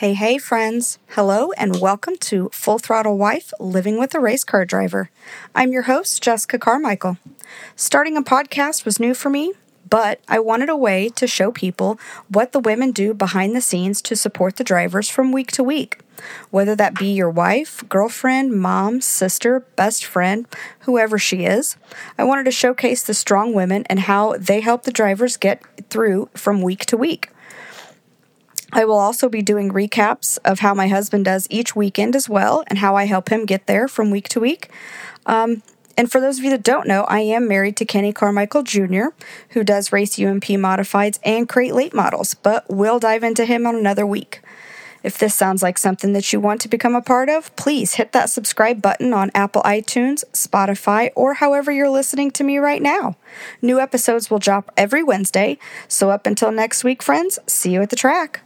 Hey, hey, friends. Hello, and welcome to Full Throttle Wife Living with a Race Car Driver. I'm your host, Jessica Carmichael. Starting a podcast was new for me, but I wanted a way to show people what the women do behind the scenes to support the drivers from week to week. Whether that be your wife, girlfriend, mom, sister, best friend, whoever she is, I wanted to showcase the strong women and how they help the drivers get through from week to week. I will also be doing recaps of how my husband does each weekend as well and how I help him get there from week to week. Um, and for those of you that don't know, I am married to Kenny Carmichael Jr., who does race UMP modifieds and crate late models, but we'll dive into him on another week. If this sounds like something that you want to become a part of, please hit that subscribe button on Apple iTunes, Spotify, or however you're listening to me right now. New episodes will drop every Wednesday, so up until next week, friends, see you at the track.